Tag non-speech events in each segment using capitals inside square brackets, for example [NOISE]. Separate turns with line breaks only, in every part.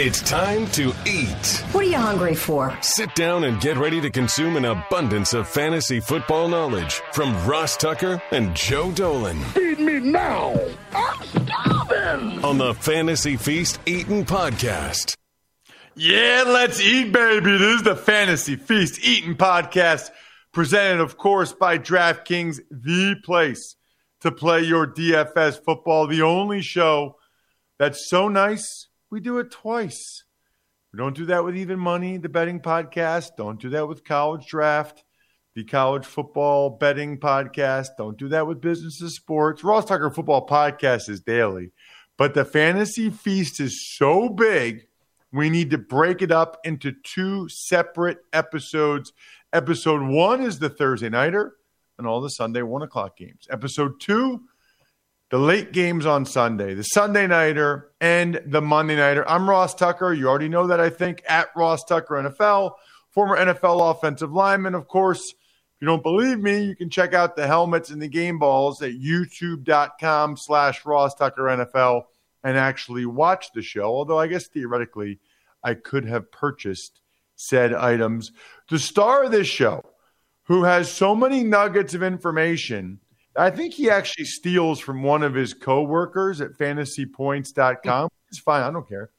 It's time to eat.
What are you hungry for?
Sit down and get ready to consume an abundance of fantasy football knowledge from Ross Tucker and Joe Dolan.
Feed me now. I'm starving.
On the Fantasy Feast Eating Podcast.
Yeah, let's eat, baby. This is the Fantasy Feast Eating Podcast, presented, of course, by DraftKings, the place to play your DFS football, the only show that's so nice, we do it twice. We don't do that with Even Money, the betting podcast. Don't do that with College Draft, the college football betting podcast. Don't do that with Business of Sports. Ross Tucker Football Podcast is daily. But the Fantasy Feast is so big, we need to break it up into two separate episodes. Episode one is the Thursday Nighter and all the Sunday one o'clock games. Episode two, the late games on Sunday, the Sunday nighter and the Monday nighter. I'm Ross Tucker. You already know that, I think, at Ross Tucker NFL, former NFL offensive lineman, of course. If you don't believe me, you can check out the helmets and the game balls at youtube.com slash Ross Tucker NFL and actually watch the show. Although I guess theoretically, I could have purchased said items. The star of this show, who has so many nuggets of information. I think he actually steals from one of his coworkers at fantasypoints.com. It's fine. I don't care.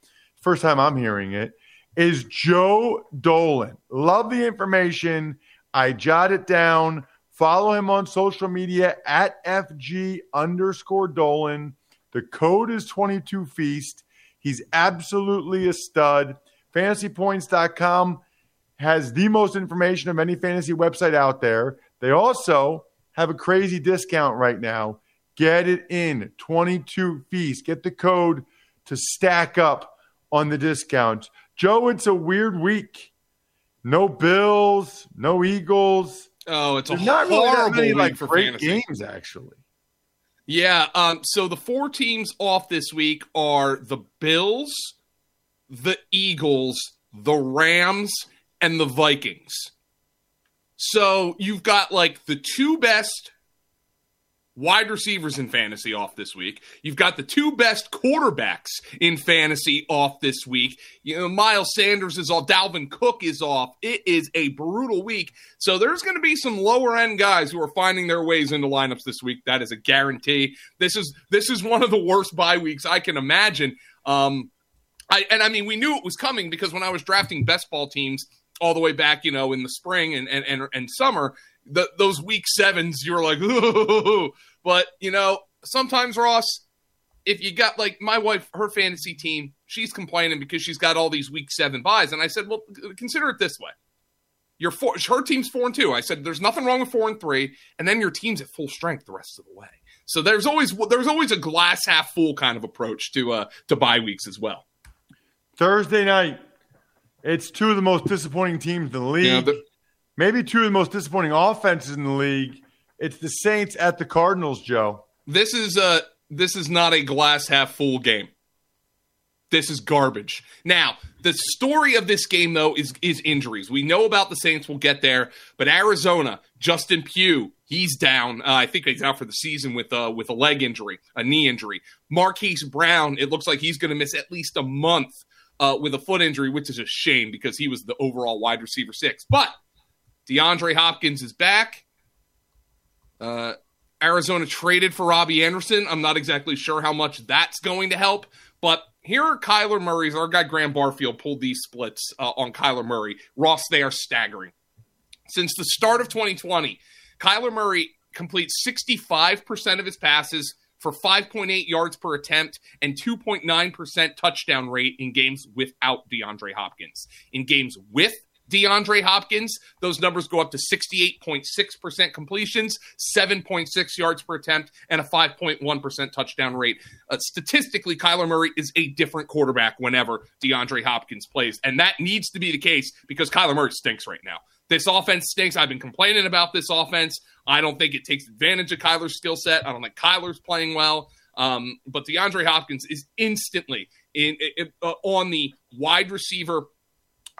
First time I'm hearing it is Joe Dolan. Love the information. I jot it down. Follow him on social media at FG underscore Dolan. The code is 22 Feast. He's absolutely a stud. Fantasypoints.com has the most information of any fantasy website out there. They also have a crazy discount right now. Get it in 22 feast. Get the code to stack up on the discount. Joe, it's a weird week. No Bills, no Eagles.
Oh, it's
There's
a
not really that many
week
like
for
great
fantasy.
games actually.
Yeah. Um. So the four teams off this week are the Bills, the Eagles, the Rams, and the Vikings. So you've got like the two best wide receivers in fantasy off this week. You've got the two best quarterbacks in fantasy off this week. You know, Miles Sanders is off, Dalvin Cook is off. It is a brutal week. So there's going to be some lower end guys who are finding their ways into lineups this week. That is a guarantee. This is this is one of the worst bye weeks I can imagine. Um, I, and I mean, we knew it was coming because when I was drafting best ball teams all the way back, you know, in the spring and and and, and summer, the, those week sevens, you were like, [LAUGHS] Ooh. but you know, sometimes Ross, if you got like my wife, her fantasy team, she's complaining because she's got all these week seven buys, and I said, well, consider it this way. Your four, her team's four and two. I said, there's nothing wrong with four and three, and then your team's at full strength the rest of the way. So there's always there's always a glass half full kind of approach to uh to bye weeks as well.
Thursday night. It's two of the most disappointing teams in the league.
Yeah, the-
Maybe two of the most disappointing offenses in the league. It's the Saints at the Cardinals, Joe.
This is uh this is not a glass half full game. This is garbage. Now, the story of this game though is is injuries. We know about the Saints, we'll get there, but Arizona, Justin Pugh, he's down. Uh, I think he's out for the season with uh with a leg injury, a knee injury. Marquise Brown, it looks like he's going to miss at least a month uh, with a foot injury, which is a shame because he was the overall wide receiver six. But DeAndre Hopkins is back. Uh, Arizona traded for Robbie Anderson. I'm not exactly sure how much that's going to help, but here are Kyler Murray's. Our guy Graham Barfield pulled these splits uh, on Kyler Murray. Ross, they are staggering. Since the start of 2020, Kyler Murray completes 65% of his passes for 5.8 yards per attempt and 2.9% touchdown rate in games without DeAndre Hopkins. In games with DeAndre Hopkins, those numbers go up to 68.6% completions, 7.6 yards per attempt, and a 5.1% touchdown rate. Uh, statistically, Kyler Murray is a different quarterback whenever DeAndre Hopkins plays. And that needs to be the case because Kyler Murray stinks right now. This offense stinks. I've been complaining about this offense. I don't think it takes advantage of Kyler's skill set. I don't think Kyler's playing well. Um, but DeAndre Hopkins is instantly in, in uh, on the wide receiver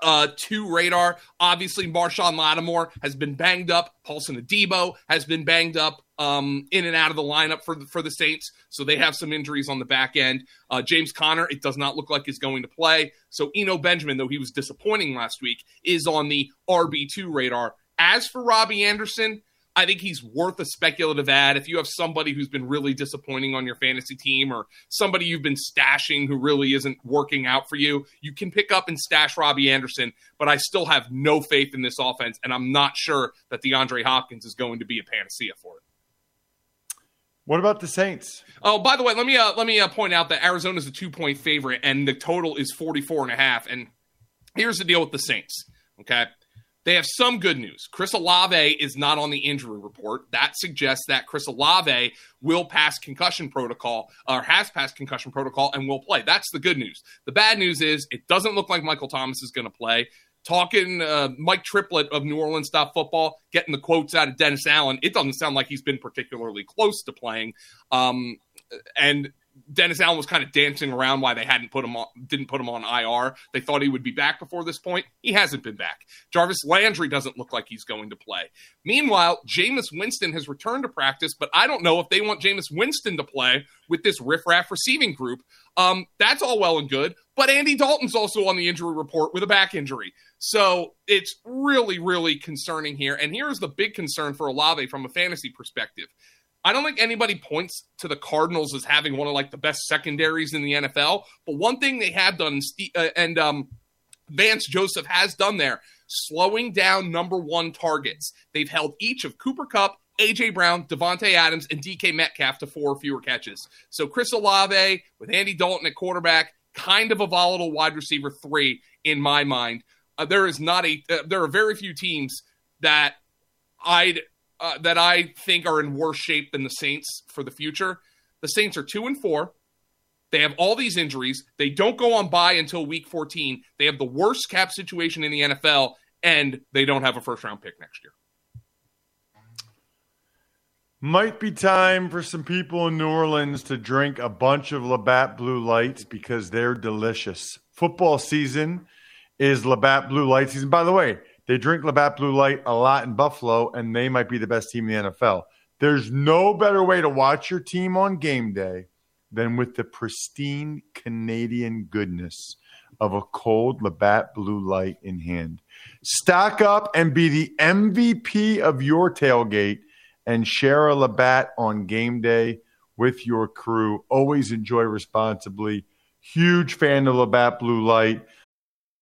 uh, two radar. Obviously, Marshon Lattimore has been banged up. Paulson Adebo has been banged up. um, in and out of the lineup for the, for the Saints, so they have some injuries on the back end. Uh, James Conner, it does not look like is going to play. So Eno Benjamin, though he was disappointing last week, is on the RB two radar. As for Robbie Anderson, I think he's worth a speculative ad. If you have somebody who's been really disappointing on your fantasy team or somebody you've been stashing who really isn't working out for you, you can pick up and stash Robbie Anderson. But I still have no faith in this offense, and I'm not sure that DeAndre Hopkins is going to be a panacea for it.
What about the Saints?
Oh, by the way, let me uh, let me uh, point out that Arizona is a two point favorite, and the total is 44 and a half. And here's the deal with the Saints. Okay, they have some good news. Chris Olave is not on the injury report. That suggests that Chris Olave will pass concussion protocol or has passed concussion protocol and will play. That's the good news. The bad news is it doesn't look like Michael Thomas is going to play talking uh, Mike Triplett of New Orleans Dot Football, getting the quotes out of Dennis Allen. It doesn't sound like he's been particularly close to playing. Um, and Dennis Allen was kind of dancing around why they hadn't put him on, didn't put him on IR. They thought he would be back before this point. He hasn't been back. Jarvis Landry doesn't look like he's going to play. Meanwhile, Jameis Winston has returned to practice, but I don't know if they want Jameis Winston to play with this riffraff receiving group. Um, that's all well and good, but Andy Dalton's also on the injury report with a back injury. So it's really, really concerning here. And here's the big concern for Olave from a fantasy perspective. I don't think anybody points to the Cardinals as having one of like the best secondaries in the NFL. But one thing they have done, uh, and um, Vance Joseph has done there, slowing down number one targets. They've held each of Cooper Kupp, AJ Brown, Davante Adams, and DK Metcalf to four or fewer catches. So Chris Olave with Andy Dalton at quarterback, kind of a volatile wide receiver three in my mind. Uh, there is not a uh, there are very few teams that I'd uh, that I think are in worse shape than the Saints for the future. The Saints are two and four. They have all these injuries. They don't go on bye until week 14. They have the worst cap situation in the NFL, and they don't have a first round pick next year.
Might be time for some people in New Orleans to drink a bunch of Labatt Blue Lights because they're delicious. Football season is Labatt Blue Light season. By the way, they drink Labatt Blue Light a lot in Buffalo, and they might be the best team in the NFL. There's no better way to watch your team on game day than with the pristine Canadian goodness of a cold Labatt Blue Light in hand. Stock up and be the MVP of your tailgate and share a Labatt on game day with your crew. Always enjoy responsibly. Huge fan of Labatt Blue Light.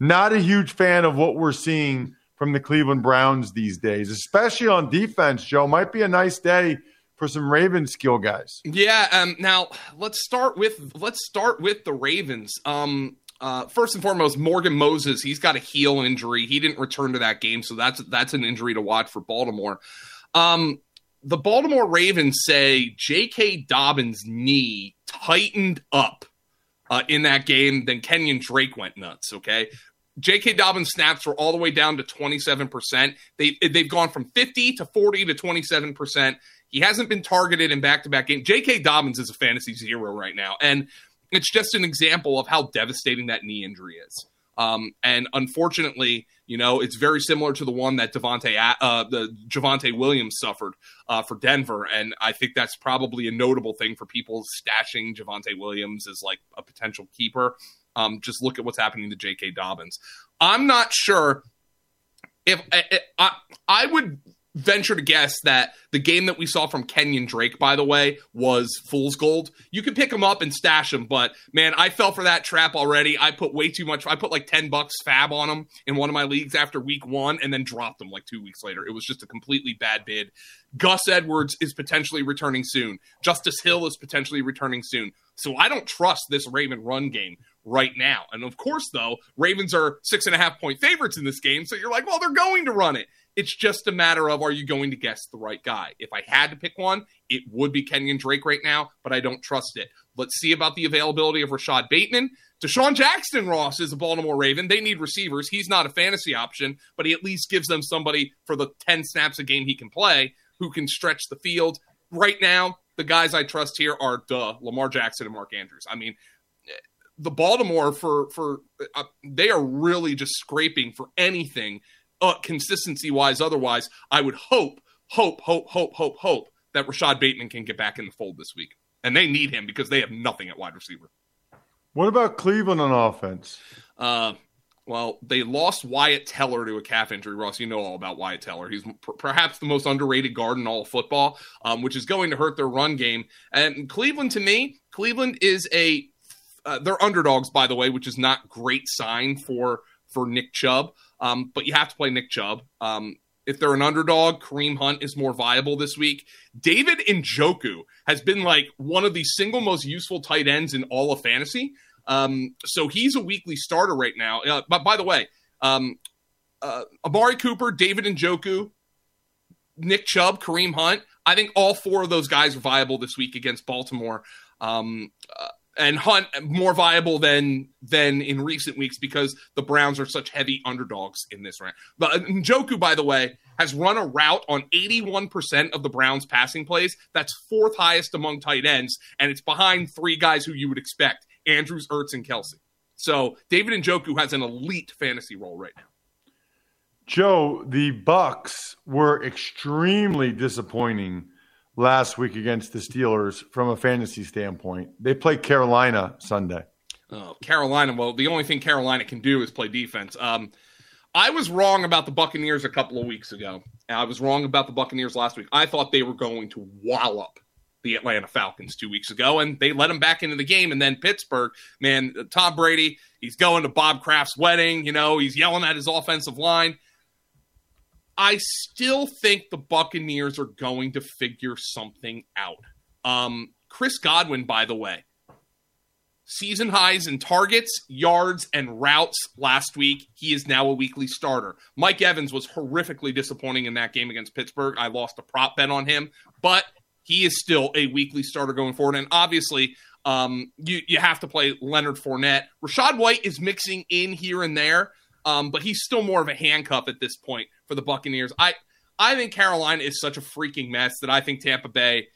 Not a huge fan of what we're seeing from the Cleveland Browns these days, especially on defense, Joe. Might be a nice day for some Ravens skill guys.
Yeah. Um, now let's start with let's start with the Ravens. Um, uh, first and foremost, Morgan Moses. He's got a heel injury. He didn't return to that game, so that's that's an injury to watch for Baltimore. Um, the Baltimore Ravens say J.K. Dobbins' knee tightened up uh, in that game, then Kenyon Drake went nuts. Okay. J.K. Dobbins snaps were all the way down to 27%. They, they've gone from 50 to 40 to 27%. He hasn't been targeted in back to back games. J.K. Dobbins is a fantasy zero right now. And it's just an example of how devastating that knee injury is. Um, and unfortunately, you know, it's very similar to the one that Devonte, uh, the Javonte Williams suffered uh, for Denver, and I think that's probably a notable thing for people stashing Javonte Williams as like a potential keeper. Um, just look at what's happening to J.K. Dobbins. I'm not sure if I, I, I would venture to guess that the game that we saw from Kenyon Drake, by the way, was fool's gold. You could pick him up and stash him, but man, I fell for that trap already. I put way too much. I put like 10 bucks FAAB on him in one of my leagues after week one and then dropped him like two weeks later. It was just a completely bad bid. Gus Edwards is potentially returning soon. Justice Hill is potentially returning soon. So I don't trust this Raven run game right now. And of course, though, Ravens are six and a half point favorites in this game. So you're like, well, they're going to run it. It's just a matter of are you going to guess the right guy? If I had to pick one, it would be Kenyon Drake right now, but I don't trust it. Let's see about the availability of Rashod Bateman. DeSean Jackson Ross is a Baltimore Raven. They need receivers. He's not a fantasy option, but he at least gives them somebody for the 10 snaps a game he can play who can stretch the field. Right now, the guys I trust here are duh, Lamar Jackson and Mark Andrews. I mean, the Baltimore for for uh, they are really just scraping for anything uh, consistency wise. Otherwise, I would hope, hope, hope, hope, hope, hope that Rashod Bateman can get back in the fold this week, and they need him because they have nothing at wide receiver.
What about Cleveland on offense?
Uh, well, they lost Wyatt Teller to a calf injury. Ross, you know all about Wyatt Teller. He's p- perhaps the most underrated guard in all of football, um, which is going to hurt their run game. And Cleveland, to me, Cleveland is a uh, they're underdogs, by the way, which is not great sign for for Nick Chubb. Um, but you have to play Nick Chubb. Um, if they're an underdog, Kareem Hunt is more viable this week. David Njoku has been like one of the single most useful tight ends in all of fantasy. Um, so he's a weekly starter right now. Uh, but by the way, um, uh, Amari Cooper, David Njoku, Nick Chubb, Kareem Hunt. I think all four of those guys are viable this week against Baltimore. Um, uh, and Hunt more viable than than in recent weeks because the Browns are such heavy underdogs in this round. But uh, Njoku, by the way, has run a route on 81% of the Browns passing plays. That's fourth highest among tight ends, and it's behind three guys who you would expect: Andrews, Ertz, and Kelce. So David Njoku has an elite fantasy role right now.
Joe, the Bucs were extremely disappointing last week against the Steelers from a fantasy standpoint. They play Carolina Sunday.
Oh, Carolina. Well, the only thing Carolina can do is play defense. Um, I was wrong about the Buccaneers a couple of weeks ago. I was wrong about the Buccaneers last week. I thought they were going to wallop the Atlanta Falcons two weeks ago, and they let them back into the game. And then Pittsburgh, man, Tom Brady, he's going to Bob Kraft's wedding. You know, he's yelling at his offensive line. I still think the Buccaneers are going to figure something out. Um, Chris Godwin, by the way, season highs in targets, yards, and routes last week. He is now a weekly starter. Mike Evans was horrifically disappointing in that game against Pittsburgh. I lost a prop bet on him, but he is still a weekly starter going forward. And obviously, um, you you have to play Leonard Fournette. Rachaad White is mixing in here and there, um, but he's still more of a handcuff at this point for the Buccaneers. I I think Carolina is such a freaking mess that I think Tampa Bay.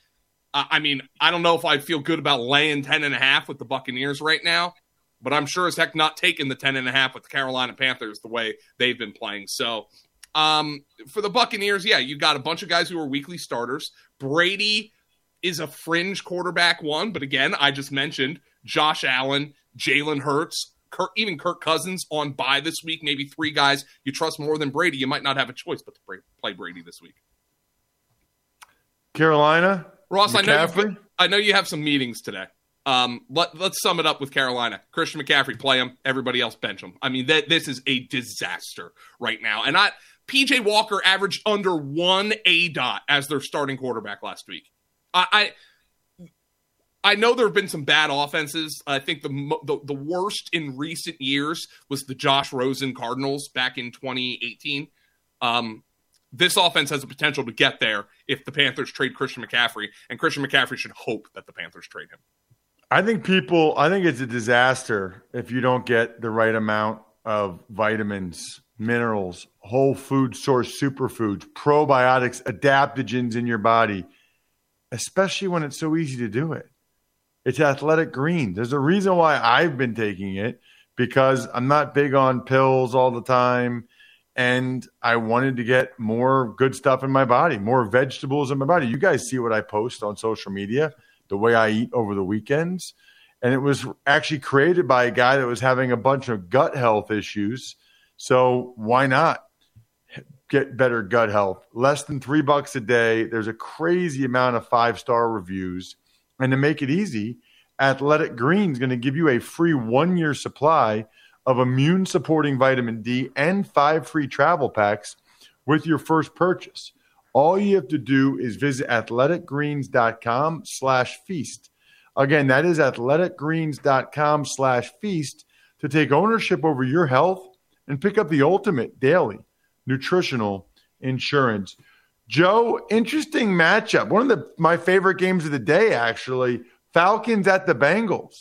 I mean, I don't know if I feel good about laying 10 and a half with the Buccaneers right now, but I'm sure as heck not taking the 10 and a half with the Carolina Panthers the way they've been playing. So, um, for the Buccaneers, yeah, you got a bunch of guys who are weekly starters. Brady is a fringe quarterback one, but again, I just mentioned Josh Allen, Jalen Hurts, Kirk, even Kirk Cousins on bye this week, maybe three guys you trust more than Brady, you might not have a choice but to play Brady this week.
Carolina,
Ross, I know you I know you have some meetings today. Um, let, us sum it up with Carolina. Christian McCaffrey, play him. Everybody else, bench him. I mean, that this is a disaster right now. And I, PJ Walker averaged under one A dot as their starting quarterback last week. I, I I know there have been some bad offenses. I think the, the, the worst in recent years was the Josh Rosen Cardinals back in 2018. Um, this offense has the potential to get there if the Panthers trade Christian McCaffrey, and Christian McCaffrey should hope that the Panthers trade him.
I think people. I think it's a disaster if you don't get the right amount of vitamins, minerals, whole food source superfoods, probiotics, adaptogens in your body, especially when it's so easy to do it. It's athletic green. There's a reason why I've been taking it because I'm not big on pills all the time. And I wanted to get more good stuff in my body, more vegetables in my body. You guys see what I post on social media, the way I eat over the weekends. And it was actually created by a guy that was having a bunch of gut health issues. So why not get better gut health? Less than three bucks a day. There's a crazy amount of five star reviews. And to make it easy, Athletic Greens is going to give you a free one year supply of immune supporting vitamin D and five free travel packs with your first purchase. All you have to do is visit athleticgreens.com slash feast. Again, that is athleticgreens.com slash feast to take ownership over your health and pick up the ultimate daily nutritional Insurance. Joe, interesting matchup. One of the my favorite games of the day, actually. Falcons at the Bengals.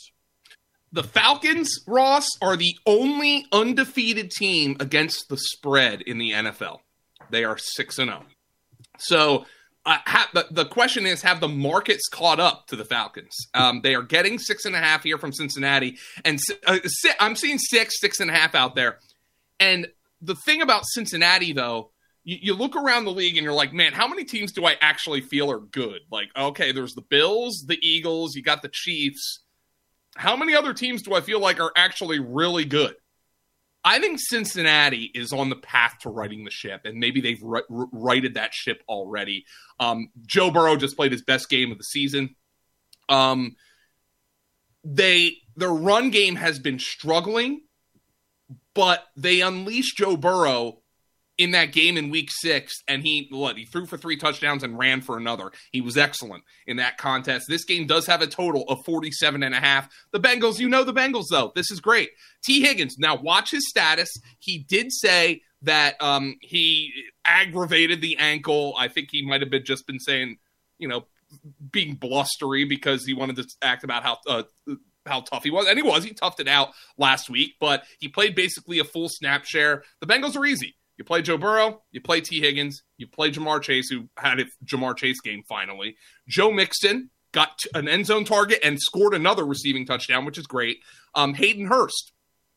The Falcons, Ross, are the only undefeated team against the spread in the NFL. They are six and zero. So uh, ha- the, the question is have the markets caught up to the falcons um, they are getting six and a half here from cincinnati and uh, si- i'm seeing six six and a half out there and the thing about cincinnati though you, you, look around the league and you're like man how many teams do i actually feel are good like okay there's the bills the eagles you got the chiefs how many other teams do i feel like are actually really good I think Cincinnati is on the path to righting the ship, and maybe they've righted that ship already. Um, Joe Burrow just played his best game of the season. Um, they their run game has been struggling, but they unleashed Joe Burrow in that game in week six, and he what he threw for three touchdowns and ran for another. He was excellent in that contest. This game does have a total of 47 and a half. The Bengals, you know the Bengals though. This is great. Tee Higgins, now watch his status. He did say that um, he aggravated the ankle. I think he might have been just been saying, you know, being blustery because he wanted to act about how uh, how tough he was, and he was. He toughed it out last week, but he played basically a full snap share. The Bengals are easy. You play Joe Burrow, you play Tee Higgins, you play Ja'Marr Chase, who had a Ja'Marr Chase game finally. Joe Mixon got an end zone target and scored another receiving touchdown, which is great. Um, Hayden Hurst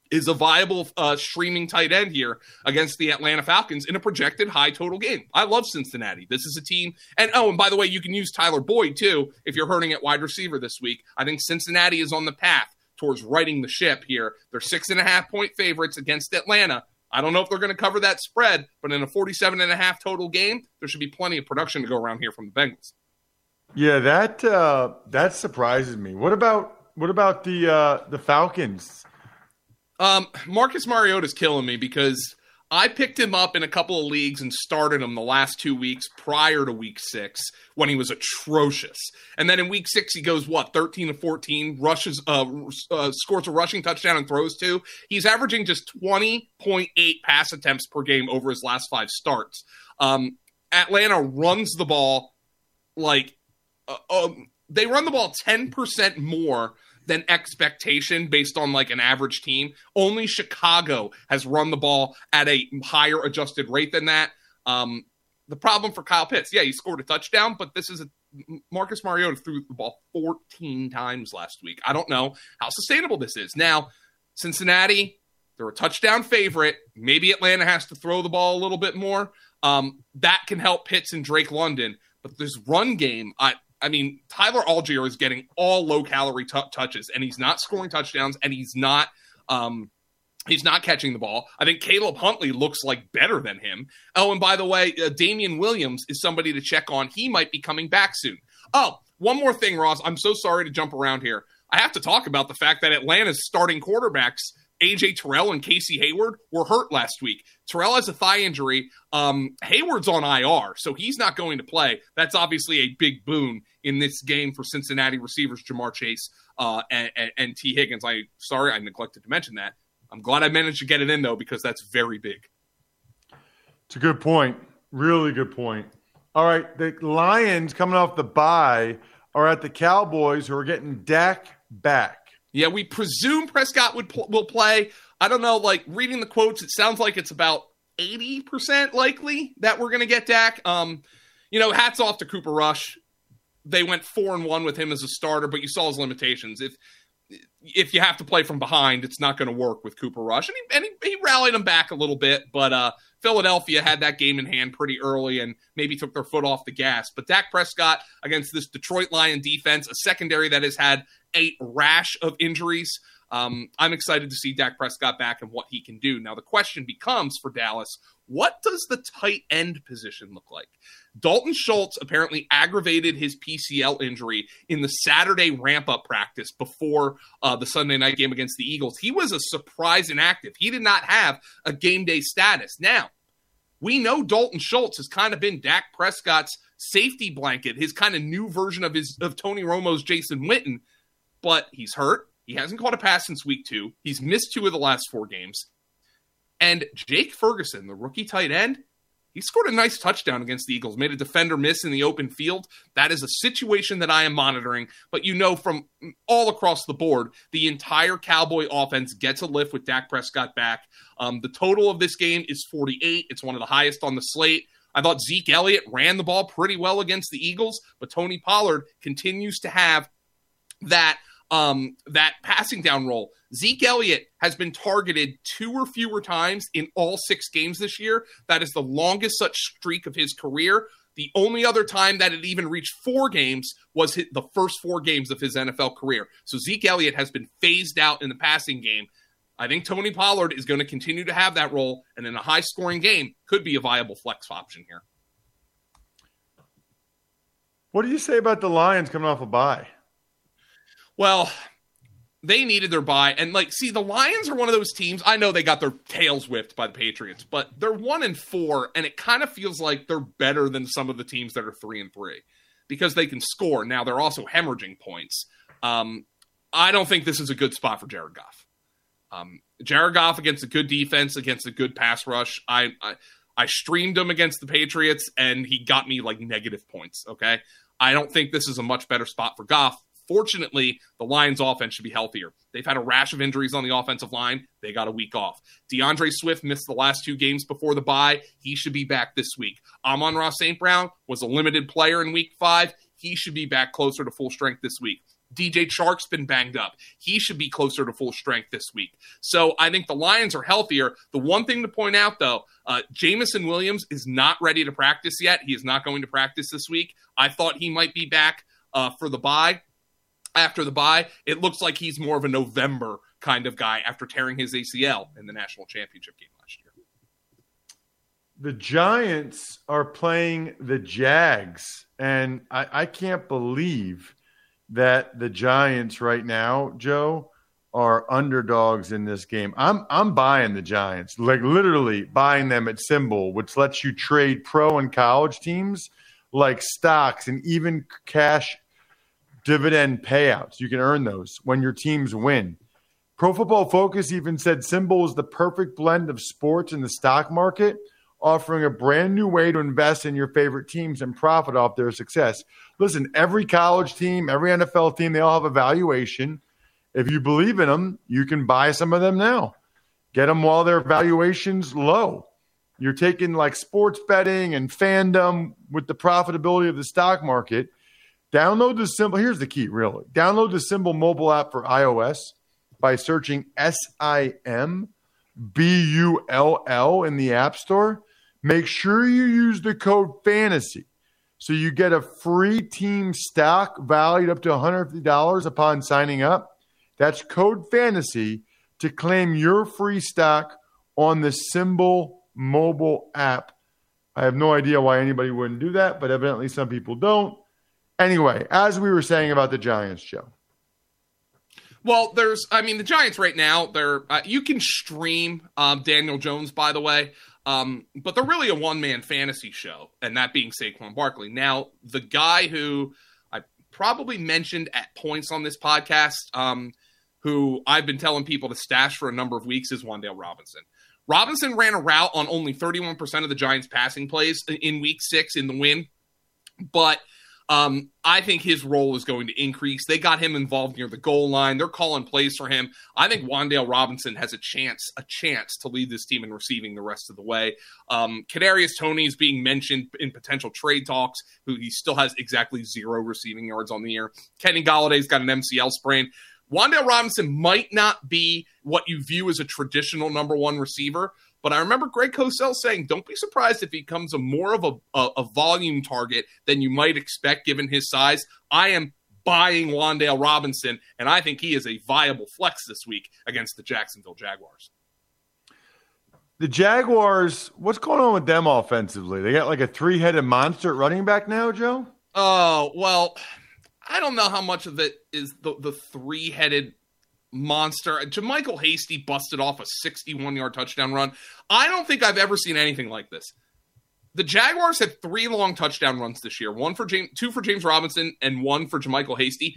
is a viable uh, streaming tight end here against the Atlanta Falcons in a projected high total game. I love Cincinnati. This is a team, and oh, and by the way, you can use Tyler Boyd too if you're hurting at wide receiver this week. I think Cincinnati is on the path towards righting the ship here. They're six and a half point favorites against Atlanta. I don't know if they're going to cover that spread, but in a 47 and a half total game, there should be plenty of production to go around here from the Bengals.
Yeah, that uh, that surprises me. What about what about the uh, the Falcons?
Um, Marcus Mariota is killing me because I picked him up in a couple of leagues and started him the last two weeks prior to week six when he was atrocious. And then in week six, he goes, what, 13 to 14, rushes, uh, uh, scores a rushing touchdown and throws two. He's averaging just 20.8 pass attempts per game over his last five starts. Um, Atlanta runs the ball like, uh, um, they run the ball 10% more than expectation based on like an average team. Only Chicago has run the ball at a higher adjusted rate than that. Um, the problem for Kyle Pitts, yeah, he scored a touchdown, but this is a Marcus Mariota threw the ball 14 times last week. I don't know how sustainable this is. Now, Cincinnati, they're a touchdown favorite. Maybe Atlanta has to throw the ball a little bit more. Um, that can help Pitts and Drake London. But this run game, I I mean, Tyler Allgeier is getting all low calorie t- touches, and he's not scoring touchdowns, and he's not. Um, He's not catching the ball. I think Caleb Huntley looks like better than him. Oh, and by the way, uh, Damien Williams is somebody to check on. He might be coming back soon. Oh, one more thing, Ross. I'm so sorry to jump around here. I have to talk about the fact that Atlanta's starting quarterbacks AJ Terrell and Casey Hayward were hurt last week. Terrell has a thigh injury. Um, Hayward's on IR, so he's not going to play. That's obviously a big boon in this game for Cincinnati receivers Ja'Marr Chase uh, and, and, and Tee Higgins. I sorry I neglected to mention that. I'm glad I managed to get it in though because that's very big.
It's a good point. Really good point. All right, the Lions coming off the bye are at the Cowboys who are getting Dak back.
Yeah, we presume Prescott would pl- will play. I don't know. Like reading the quotes, it sounds like it's about eighty percent likely that we're going to get Dak. Um, you know, hats off to Cooper Rush. They went four and one with him as a starter, but you saw his limitations. If if you have to play from behind, it's not going to work with Cooper Rush. And, he, and he, he, rallied them back a little bit, but uh, Philadelphia had that game in hand pretty early and maybe took their foot off the gas. But Dak Prescott against this Detroit Lion defense, a secondary that has had a rash of injuries. Um, I'm excited to see Dak Prescott back and what he can do. Now, the question becomes for Dallas what does the tight end position look like? Dalton Schultz apparently aggravated his PCL injury in the Saturday ramp up practice before uh, the Sunday night game against the Eagles. He was a surprise inactive. He did not have a game day status. Now, we know Dalton Schultz has kind of been Dak Prescott's safety blanket, his kind of new version of his of Tony Romo's Jason Witten but he's hurt. He hasn't caught a pass since week two. He's missed two of the last four games. And Jake Ferguson, the rookie tight end, he scored a nice touchdown against the Eagles, made a defender miss in the open field. That is a situation that I am monitoring. But you know, from all across the board, the entire Cowboy offense gets a lift with Dak Prescott back. Um, the total of this game is 48. It's one of the highest on the slate. I thought Zeke Elliott ran the ball pretty well against the Eagles, but Tony Pollard continues to have that um, that passing down role. Zeke Elliott has been targeted two or fewer times in all six games this year. That is the longest such streak of his career. The only other time that it even reached four games was the first four games of his NFL career. So Zeke Elliott has been phased out in the passing game. I think Tony Pollard is going to continue to have that role, and in a high scoring game, could be a viable flex option here.
What do you say about the Lions coming off a bye?
Well, they needed their bye. And like, see, the Lions are one of those teams. I know they got their tails whipped by the Patriots, but they're one and four, and it kind of feels like they're better than some of the teams that are three and three because they can score. Now they're also hemorrhaging points. Um, I don't think this is a good spot for Jared Goff. Um, Jared Goff against a good defense, against a good pass rush. I, I I streamed him against the Patriots, and he got me like negative points. Okay, I don't think this is a much better spot for Goff Fortunately, the Lions offense should be healthier. They've had a rash of injuries on the offensive line. They got a week off. DeAndre Swift missed the last two games before the bye. He should be back this week. Amon-Ra St. Brown was a limited player in week five. He should be back closer to full strength this week. DJ Chark's been banged up. He should be closer to full strength this week. So I think the Lions are healthier. The one thing to point out, though, uh, Jameson Williams is not ready to practice yet. He is not going to practice this week. I thought he might be back uh, for the bye after the bye, it looks like he's more of a November kind of guy after tearing his ACL in the national championship game last year.
The Giants are playing the Jags, and I, I can't believe that the Giants right now, Joe, are underdogs in this game. I'm I'm buying the Giants, like literally buying them at SimBull, which lets you trade pro and college teams like stocks and even cash dividend payouts. You can earn those when your teams win. Pro Football Focus even said SimBull is the perfect blend of sports and the stock market, offering a brand new way to invest in your favorite teams and profit off their success. Listen, every college team, every NFL team, they all have a valuation. If you believe in them, you can buy some of them now. Get them while their valuation's low. You're taking like sports betting and fandom with the profitability of the stock market – Download the SimBull. Here's the key, really. Download the SimBull mobile app for iOS by searching S I M B U L L in the App Store. Make sure you use the code FANTASY so you get a free team stock valued up to $150 upon signing up. That's code FANTASY to claim your free stock on the SimBull mobile app. I have no idea why anybody wouldn't do that, but evidently some people don't. Anyway, as we were saying about the Giants, Joe.
Well, there's, I mean, the Giants right now, they're, uh, you can stream um, Daniel Jones, by the way, um, but they're really a one man fantasy show, and that being Saquon Barkley. Now, the guy who I probably mentioned at points on this podcast, um, who I've been telling people to stash for a number of weeks, is Wan'Dale Robinson. Robinson ran a route on only 31% of the Giants' passing plays in week six in the win, but um, I think his role is going to increase. They got him involved near the goal line. They're calling plays for him. I think Wan'Dale Robinson has a chance, a chance to lead this team in receiving the rest of the way. Um, Kadarius Toney is being mentioned in potential trade talks. Who he still has exactly zero receiving yards on the year. Kenny Golladay's got an MCL sprain. Wan'Dale Robinson might not be what you view as a traditional number one receiver, but I remember Greg Cosell saying, "Don't be surprised if he becomes a more of a, a, a volume target than you might expect given his size." I am buying Wan'Dale Robinson, and I think he is a viable flex this week against the Jacksonville Jaguars.
The Jaguars, what's going on with them offensively? They got like a three-headed monster running back now, Joe.
Oh well, I don't know how much of it is the the three-headed monster. JaMycal Hasty busted off a 61 yard touchdown run. I don't think I've ever seen anything like this. The Jaguars had three long touchdown runs this year one for James, two for James Robinson, and one for JaMycal Hasty.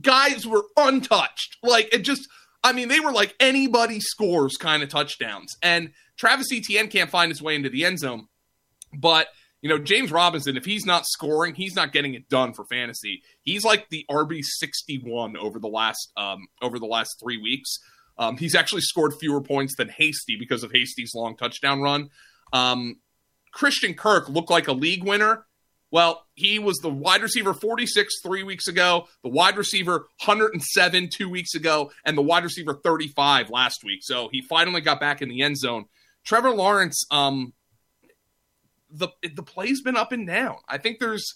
Guys were untouched. Like, it just, I mean, they were like anybody scores kind of touchdowns. And Travis Etienne can't find his way into the end zone. But you know, James Robinson, if he's not scoring, he's not getting it done for fantasy. He's like the RB sixty one over the last um, over the last three weeks. Um, he's actually scored fewer points than Hasty because of Hasty's long touchdown run. Um, Christian Kirk looked like a league winner. Well, he was the wide receiver 46 three weeks ago, the wide receiver 107 two weeks ago, and the wide receiver 35 last week. So he finally got back in the end zone. Trevor Lawrence, um, the the play's been up and down. I think there's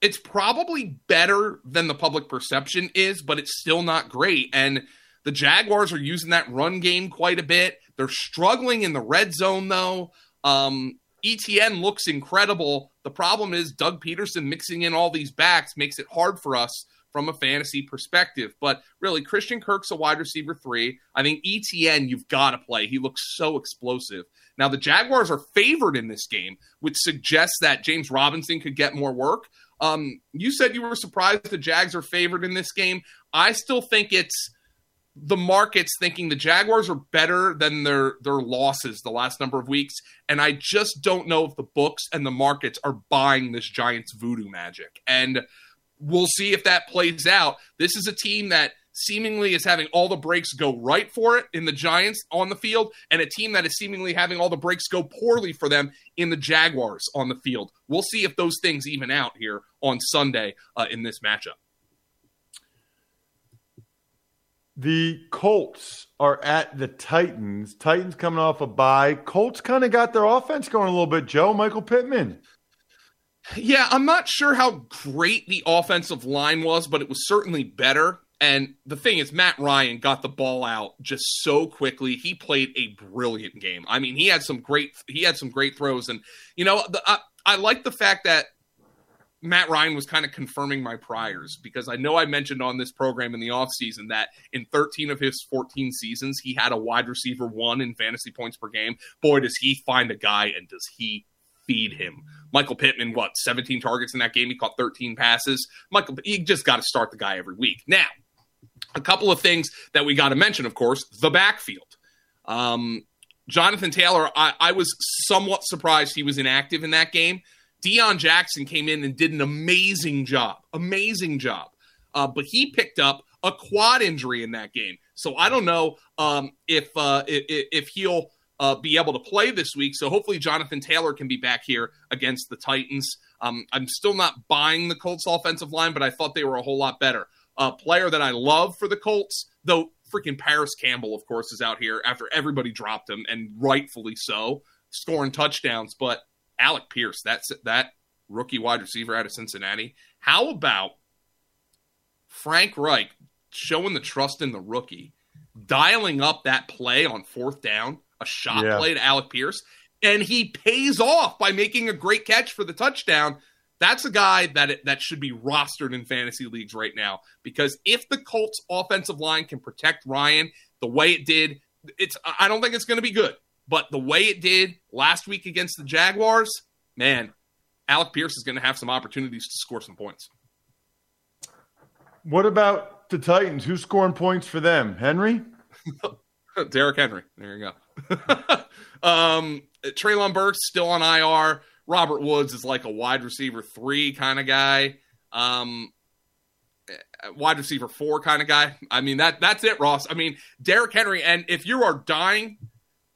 it's probably better than the public perception is, but it's still not great. And the Jaguars are using that run game quite a bit. They're struggling in the red zone though. Um, Etienne looks incredible. The problem is Doug Pederson mixing in all these backs makes it hard for us from a fantasy perspective. But really, Christian Kirk's a wide receiver three. I think Etienne, you've got to play. He looks so explosive. Now, the Jaguars are favored in this game, which suggests that James Robinson could get more work. Um, you said you were surprised the Jags are favored in this game. I still think it's the market's thinking the Jaguars are better than their their losses the last number of weeks, and I just don't know if the books and the markets are buying this Giants voodoo magic. And we'll see if that plays out. This is a team that seemingly is having all the breaks go right for it in the Giants on the field, and a team that is seemingly having all the breaks go poorly for them in the Jaguars on the field. We'll see if those things even out here on Sunday uh, in this matchup.
The Colts are at the Titans. Titans coming off a bye. Colts kind of got their offense going a little bit, Joe. Michael Pittman.
Yeah, I'm not sure how great the offensive line was, but it was certainly better. And the thing is, Matt Ryan got the ball out just so quickly. He played a brilliant game. I mean, he had some great he had some great throws, and you know, the, I, I like the fact that Matt Ryan was kind of confirming my priors because I know I mentioned on this program in the offseason that in 13 of his 14 seasons, he had a wide receiver one in fantasy points per game. Boy, does he find a guy and does he feed him. Michael Pittman, what, 17 targets in that game? He caught 13 passes. Michael, you just got to start the guy every week. Now, a couple of things that we got to mention, of course, the backfield. Um, Jonathan Taylor, I, I was somewhat surprised he was inactive in that game Deon Jackson came in and did an amazing job, amazing job. Uh, but he picked up a quad injury in that game, so I don't know um, if, uh, if, if he'll uh, be able to play this week. So hopefully Jonathan Taylor can be back here against the Titans. Um, I'm still not buying the Colts offensive line, but I thought they were a whole lot better. A player that I love for the Colts, though freaking Parris Campbell, of course, is out here after everybody dropped him, and rightfully so, scoring touchdowns. But Alec Pierce, that's that rookie wide receiver out of Cincinnati. How about Frank Reich showing the trust in the rookie, dialing up that play on fourth down, a shot yeah. play to Alec Pierce, and he pays off by making a great catch for the touchdown. That's a guy that that should be rostered in fantasy leagues right now because if the Colts offensive line can protect Ryan the way it did, it's I don't think it's going to be good. But the way it did last week against the Jaguars, man, Alec Pierce is going to have some opportunities to score some points.
What about the Titans? Who's scoring points for them? Henry? [LAUGHS] [LAUGHS]
Derrick Henry. There you go. [LAUGHS] um, Treylon Burks still on IR. Robert Woods is like a wide receiver three kind of guy. Um, wide receiver four kind of guy. I mean that that's it, Ross. I mean Derrick Henry, and if you are dying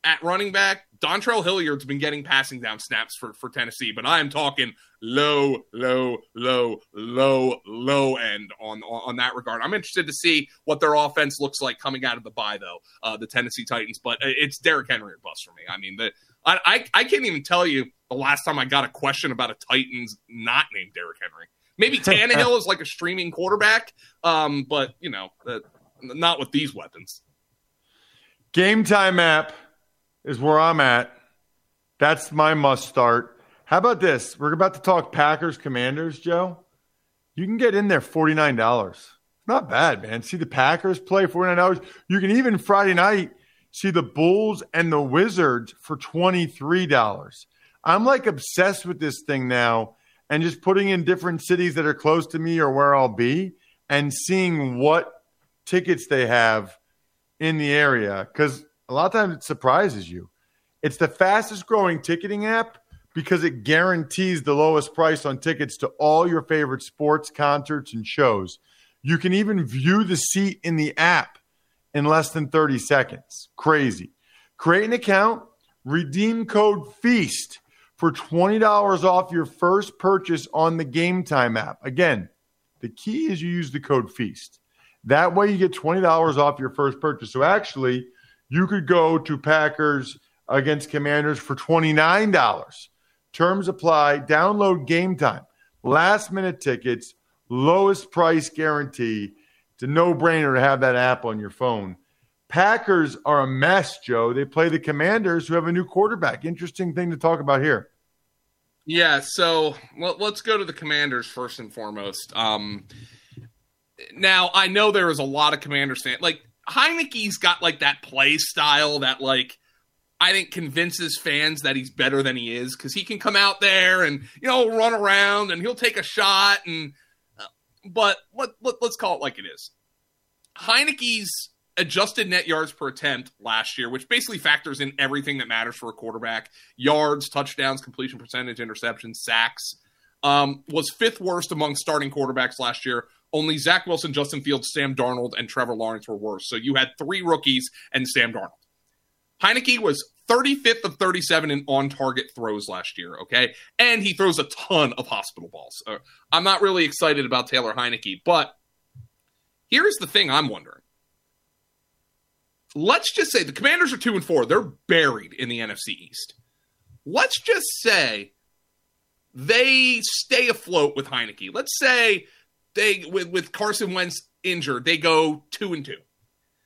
at running back, Dontrell Hilliard's been getting passing down snaps for, for Tennessee, but I am talking low, low, low, low, low end on, on, on that regard. I'm interested to see what their offense looks like coming out of the bye, though, uh, the Tennessee Titans. But it's Derrick Henry or bust for me. I mean, the, I, I, I can't even tell you the last time I got a question about a Titans not named Derrick Henry. Maybe [LAUGHS] Tannehill is like a streaming quarterback, um, but you know, uh, not with these weapons.
Game time app is where I'm at. That's my must start. How about this? We're about to talk Packers Commanders, Joe. You can get in there $49. Not bad, man. See the Packers play $49. You can even Friday night see the Bulls and the Wizards for $23. I'm like obsessed with this thing now and just putting in different cities that are close to me or where I'll be and seeing what tickets they have in the area. Because a lot of times it surprises you. It's the fastest growing ticketing app, because it guarantees the lowest price on tickets to all your favorite sports, concerts, and shows. You can even view the seat in the app in less than 30 seconds. Crazy. Create an account, redeem code FEAST for $20 off your first purchase on the Game Time app. Again, the key is you use the code FEAST. That way you get $20 off your first purchase. So actually, you could go to Packers against Commanders for $29. Terms apply. Download Game Time. Last minute tickets, lowest price guarantee. It's a no brainer to have that app on your phone. Packers are a mess, Joe. They play the Commanders, who have a new quarterback. Interesting thing to talk about here.
Yeah, so well, let's go to the Commanders first and foremost. Um, now I know there is a lot of Commanders fans. Like Heinicke's got like that play style that like I think convinces fans that he's better than he is because he can come out there and you know run around and he'll take a shot and uh, but let, let let's call it like it is. Heinicke's adjusted net yards per attempt last year, which basically factors in everything that matters for a quarterback yards, touchdowns, completion percentage, interceptions, sacks um, was fifth worst among starting quarterbacks last year. Only Zach Wilson, Justin Fields, Sam Darnold, and Trevor Lawrence were worse. So you had three rookies and Sam Darnold. Heinicke was 35th of 37 in on target throws last year, okay? And he throws a ton of hospital balls. Uh, I'm not really excited about Taylor Heinicke, but here's the thing I'm wondering let's just say the commanders are two and four. They're buried in the NFC East. Let's just say they stay afloat with Heinicke. Let's say they with, with Carson Wentz injured, they go two and two.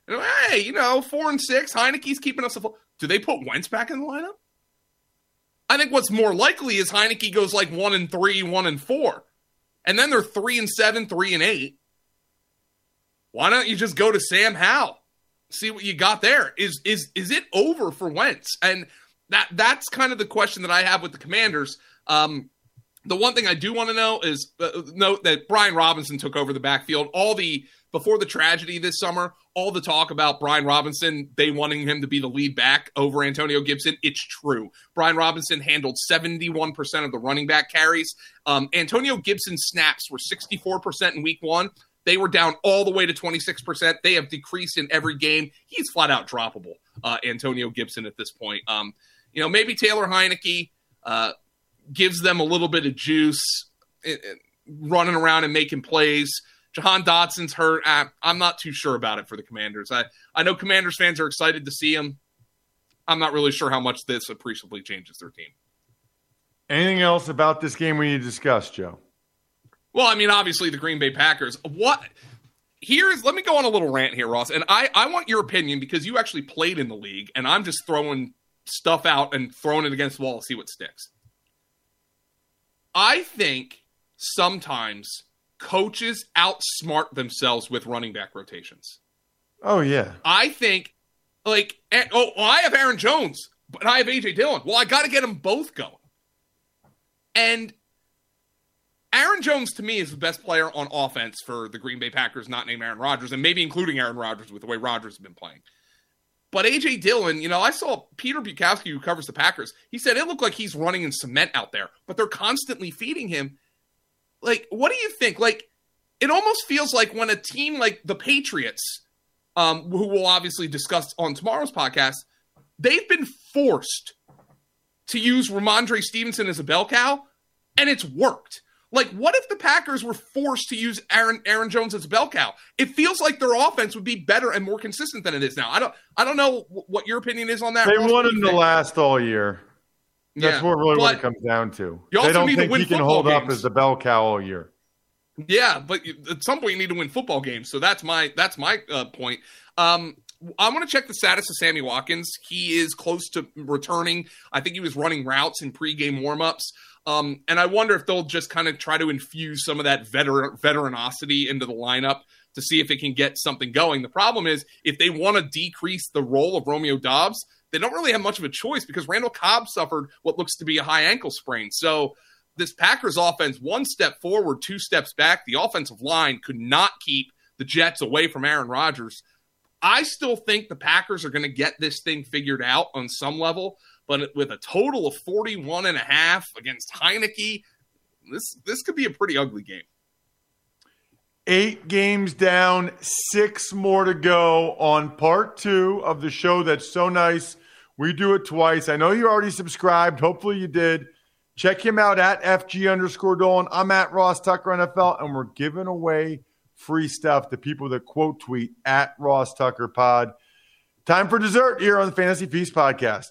And, hey, you know, four and six, Heinicke's keeping us afloat. Do they put Wentz back in the lineup? I think what's more likely is Heinicke goes like one and three, one and four. And then they're three and seven, three and eight. Why don't you just go to Sam Howell? see what you got there. Is is is it over for Wentz? And that that's kind of the question that I have with the Commanders. Um, the one thing I do want to know is uh, note that Brian Robinson took over the backfield. All the before the tragedy this summer, all the talk about Brian Robinson, they wanting him to be the lead back over Antonio Gibson, it's true. Brian Robinson handled 71% of the running back carries. Um, Antonio Gibson's snaps were 64% in week one. They were down all the way to 26%. They have decreased in every game. He's flat out droppable, uh, Antonio Gibson at this point. Um, you know, maybe Taylor Heinicke uh, gives them a little bit of juice it, uh, it, uh, running around and making plays. Jahan Dotson's hurt. I, I'm not too sure about it for the Commanders. I, I know Commanders fans are excited to see him. I'm not really sure how much this appreciably changes their team.
Anything else about this game we need to discuss, Joe?
Well, I mean, obviously the Green Bay Packers. What? Here's let me go on a little rant here, Ross, and I I want your opinion because you actually played in the league, and I'm just throwing stuff out and throwing it against the wall to see what sticks. I think sometimes coaches outsmart themselves with running back rotations.
Oh yeah.
I think like eh, oh I have Aaron Jones, but I have AJ Dillon. Well, I got to get them both going. And Aaron Jones to me is the best player on offense for the Green Bay Packers, not named Aaron Rodgers, and maybe including Aaron Rodgers with the way Rodgers has been playing. But AJ Dillon, you know, I saw Peter Bukowski, who covers the Packers. He said it looked like he's running in cement out there, but they're constantly feeding him. Like, what do you think? Like, it almost feels like when a team like the Patriots, um, who we'll obviously discuss on tomorrow's podcast, they've been forced to use Rhamondre Stevenson as a bell cow, and it's worked. Like, what if the Packers were forced to use Aaron Aaron Jones as bell cow? It feels like their offense would be better and more consistent than it is now. I don't I don't know what your opinion is on that.
They want him to last all year. That's
yeah,
what really what it comes down to.
You
they don't think
he
can hold
games.
up as the bell cow all year.
Yeah, but at some point you need to win football games. So that's my that's my uh, point. Um, I want to check the status of Sammy Watkins. He is close to returning. I think he was running routes in pregame warmups. Um, and I wonder if they'll just kind of try to infuse some of that veteran veteranosity into the lineup to see if it can get something going. The problem is if they want to decrease the role of Romeo Doubs, they don't really have much of a choice because Randall Cobb suffered what looks to be a high ankle sprain. So this Packers offense, one step forward, two steps back. The offensive line could not keep the Jets away from Aaron Rodgers. I still think the Packers are going to get this thing figured out on some level, but with a total of 41 and a half against Heinicke, this this could be a pretty ugly game.
Eight games down, six more to go on part two of the show that's so nice. We do it twice. I know you already subscribed. Hopefully you did. Check him out at FG underscore Dolan. I'm at Ross Tucker NFL, and we're giving away free stuff to people that quote tweet at Ross Tucker Pod. Time for dessert here on the Fantasy Feast podcast.